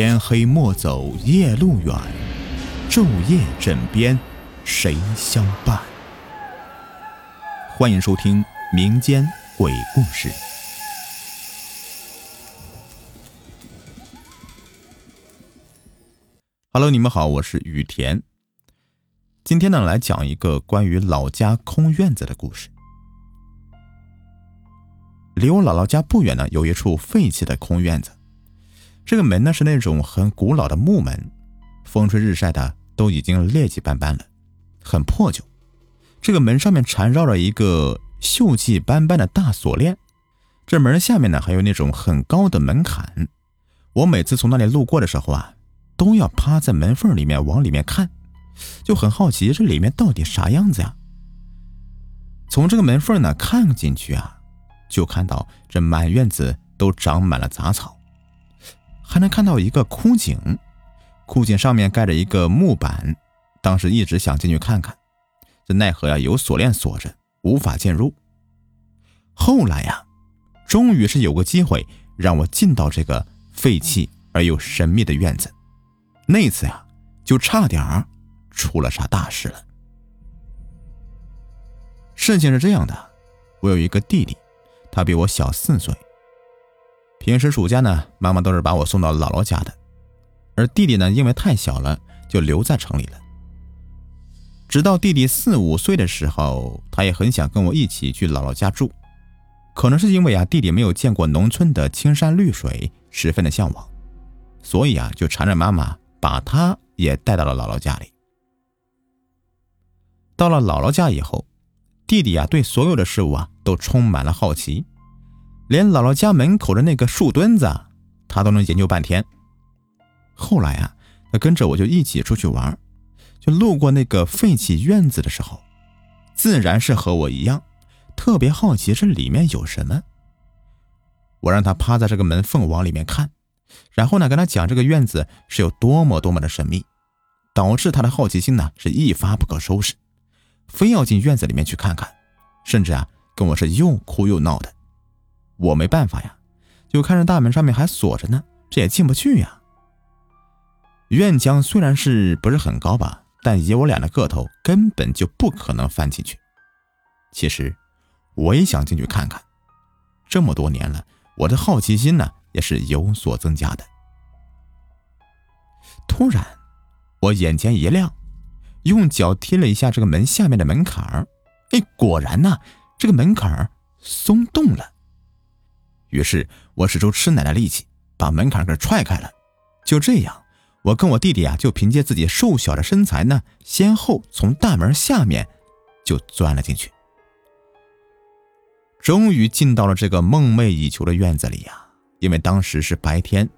天黑莫走夜路远，昼夜枕边谁相伴？欢迎收听民间鬼故事。Hello，你们好，我是雨田。今天呢，来讲一个关于老家空院子的故事。离我姥姥家不远呢，有一处废弃的空院子。这个门呢是那种很古老的木门，风吹日晒的都已经劣迹斑斑了，很破旧。这个门上面缠绕着一个锈迹斑斑的大锁链，这门下面呢还有那种很高的门槛。我每次从那里路过的时候啊，都要趴在门缝里面往里面看，就很好奇这里面到底啥样子呀。从这个门缝呢看进去啊，就看到这满院子都长满了杂草。还能看到一个枯井，枯井上面盖着一个木板。当时一直想进去看看，这奈何呀有锁链锁着，无法进入。后来呀，终于是有个机会让我进到这个废弃而又神秘的院子。那次呀，就差点儿出了啥大事了。事情是这样的，我有一个弟弟，他比我小四岁。平时暑假呢，妈妈都是把我送到姥姥家的，而弟弟呢，因为太小了，就留在城里了。直到弟弟四五岁的时候，他也很想跟我一起去姥姥家住，可能是因为啊，弟弟没有见过农村的青山绿水，十分的向往，所以啊，就缠着妈妈把他也带到了姥姥家里。到了姥姥家以后，弟弟啊，对所有的事物啊，都充满了好奇。连姥姥家门口的那个树墩子，他都能研究半天。后来啊，他跟着我就一起出去玩，就路过那个废弃院子的时候，自然是和我一样，特别好奇这里面有什么。我让他趴在这个门缝往里面看，然后呢，跟他讲这个院子是有多么多么的神秘，导致他的好奇心呢是一发不可收拾，非要进院子里面去看看，甚至啊，跟我是又哭又闹的。我没办法呀，就看着大门上面还锁着呢，这也进不去呀。院墙虽然是不是很高吧，但以我俩的个头，根本就不可能翻进去。其实我也想进去看看，这么多年了，我的好奇心呢也是有所增加的。突然，我眼前一亮，用脚踢了一下这个门下面的门槛儿，哎，果然呢，这个门槛儿松动了。于是我使出吃奶的力气，把门槛给踹开了。就这样，我跟我弟弟啊，就凭借自己瘦小的身材呢，先后从大门下面就钻了进去。终于进到了这个梦寐以求的院子里呀！因为当时是白天，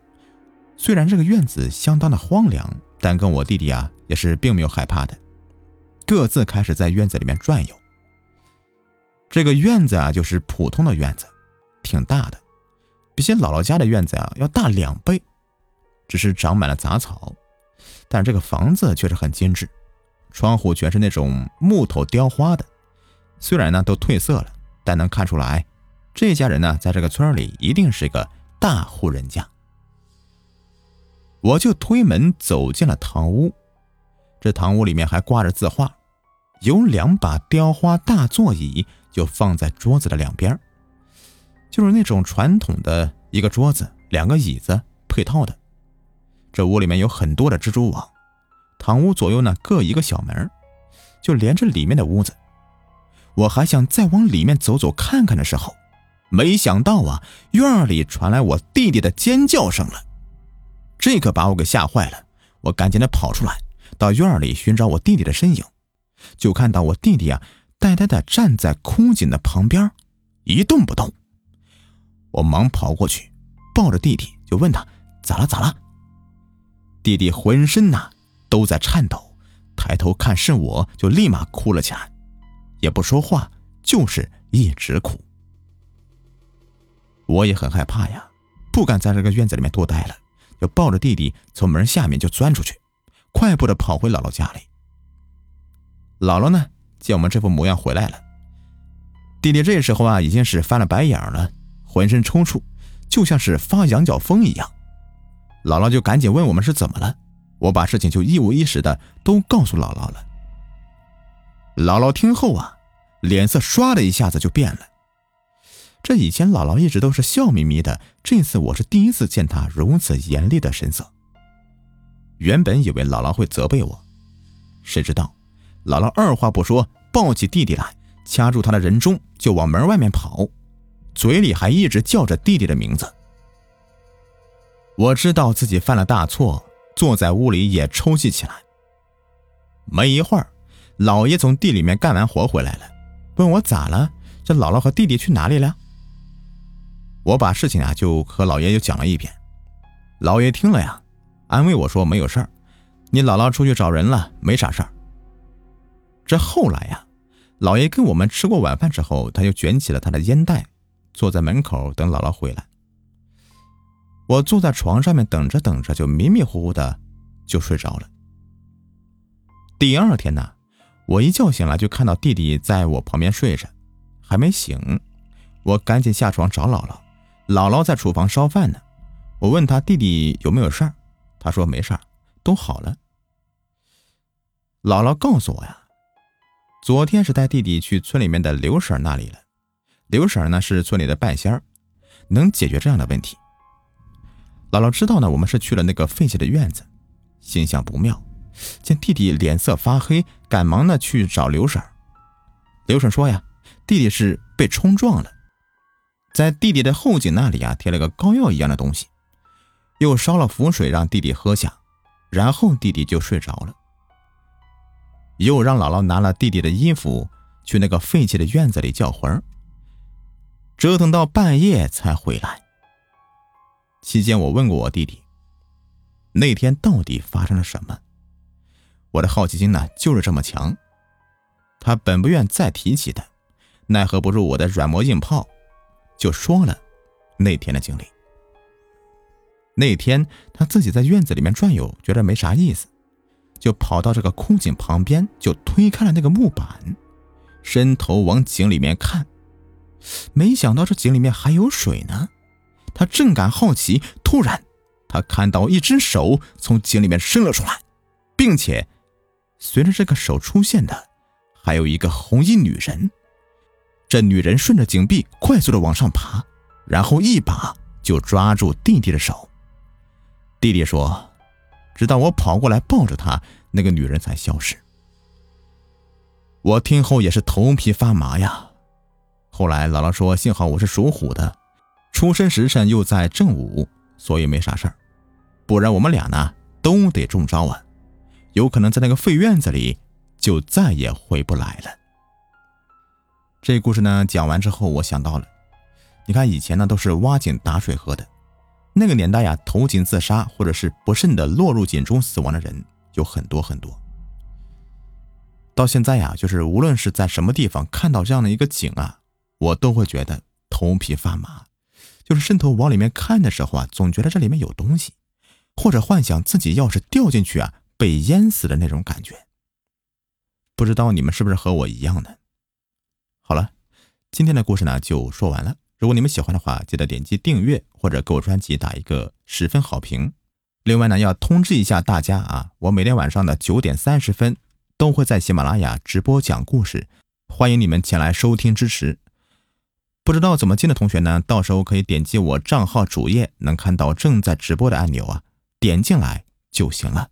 虽然这个院子相当的荒凉，但跟我弟弟啊也是并没有害怕的，各自开始在院子里面转悠。这个院子啊，就是普通的院子。挺大的，比起姥姥家的院子啊要大两倍，只是长满了杂草，但这个房子却是很精致，窗户全是那种木头雕花的，虽然呢都褪色了，但能看出来这家人呢在这个村里一定是个大户人家。我就推门走进了堂屋，这堂屋里面还挂着字画，有两把雕花大座椅就放在桌子的两边。就是那种传统的一个桌子、两个椅子配套的。这屋里面有很多的蜘蛛网，堂屋左右呢各一个小门，就连着里面的屋子。我还想再往里面走走看看的时候，没想到啊，院里传来我弟弟的尖叫声了。这可把我给吓坏了，我赶紧的跑出来，到院里寻找我弟弟的身影，就看到我弟弟啊呆呆的站在枯井的旁边，一动不动。我忙跑过去，抱着弟弟就问他咋了咋了。弟弟浑身呐都在颤抖，抬头看是我就立马哭了起来，也不说话，就是一直哭。我也很害怕呀，不敢在这个院子里面多待了，就抱着弟弟从门下面就钻出去，快步的跑回姥姥家里。姥姥呢见我们这副模样回来了，弟弟这时候啊已经是翻了白眼了。浑身抽搐，就像是发羊角风一样。姥姥就赶紧问我们是怎么了，我把事情就一五一十的都告诉姥姥了。姥姥听后啊，脸色唰的一下子就变了。这以前姥姥一直都是笑眯眯的，这次我是第一次见她如此严厉的神色。原本以为姥姥会责备我，谁知道姥姥二话不说抱起弟弟来，掐住他的人中就往门外面跑，嘴里还一直叫着弟弟的名字。我知道自己犯了大错，坐在屋里也抽泣起来。没一会儿，老爷从地里面干完活回来了，问我咋了？这姥姥和弟弟去哪里了？我把事情啊就和老爷又讲了一遍。老爷听了呀。安慰我说：“没有事儿，你姥姥出去找人了，没啥事儿。”这后来呀，老爷跟我们吃过晚饭之后，他就卷起了他的烟袋，坐在门口等姥姥回来。我坐在床上面等着等着，就迷迷糊糊的就睡着了。第二天呢，我一觉醒来就看到弟弟在我旁边睡着，还没醒，我赶紧下床找姥姥，姥姥在厨房烧饭呢。我问他弟弟有没有事儿。他说没事儿，都好了。姥姥告诉我呀，昨天是带弟弟去村里面的刘婶那里了。刘婶呢是村里的半仙儿，能解决这样的问题。姥姥知道呢，我们是去了那个废弃的院子，心想不妙，见弟弟脸色发黑，赶忙呢去找刘婶。刘婶说呀，弟弟是被冲撞了，在弟弟的后颈那里啊贴了个膏药一样的东西。又烧了符水让弟弟喝下，然后弟弟就睡着了。又让姥姥拿了弟弟的衣服去那个废弃的院子里叫魂折腾到半夜才回来。期间我问过我弟弟，那天到底发生了什么？我的好奇心呢就是这么强。他本不愿再提起的，奈何不住我的软磨硬泡，就说了那天的经历。那天他自己在院子里面转悠，觉得没啥意思，就跑到这个枯井旁边，就推开了那个木板，伸头往井里面看，没想到这井里面还有水呢。他正感好奇，突然他看到一只手从井里面伸了出来，并且随着这个手出现的，还有一个红衣女人。这女人顺着井壁快速的往上爬，然后一把就抓住弟弟的手。弟弟说：“直到我跑过来抱着他，那个女人才消失。”我听后也是头皮发麻呀。后来姥姥说：“幸好我是属虎的，出生时辰又在正午，所以没啥事儿。不然我们俩呢都得中招啊，有可能在那个废院子里就再也回不来了。”这故事呢讲完之后，我想到了，你看以前呢都是挖井打水喝的。那个年代呀，投井自杀或者是不慎的落入井中死亡的人有很多很多。到现在呀，就是无论是在什么地方看到这样的一个井啊，我都会觉得头皮发麻，就是伸头往里面看的时候啊，总觉得这里面有东西，或者幻想自己要是掉进去啊，被淹死的那种感觉。不知道你们是不是和我一样的？好了，今天的故事呢就说完了。如果你们喜欢的话，记得点击订阅或者给我专辑打一个十分好评。另外呢，要通知一下大家啊，我每天晚上的九点三十分都会在喜马拉雅直播讲故事，欢迎你们前来收听支持。不知道怎么进的同学呢，到时候可以点击我账号主页能看到正在直播的按钮啊，点进来就行了。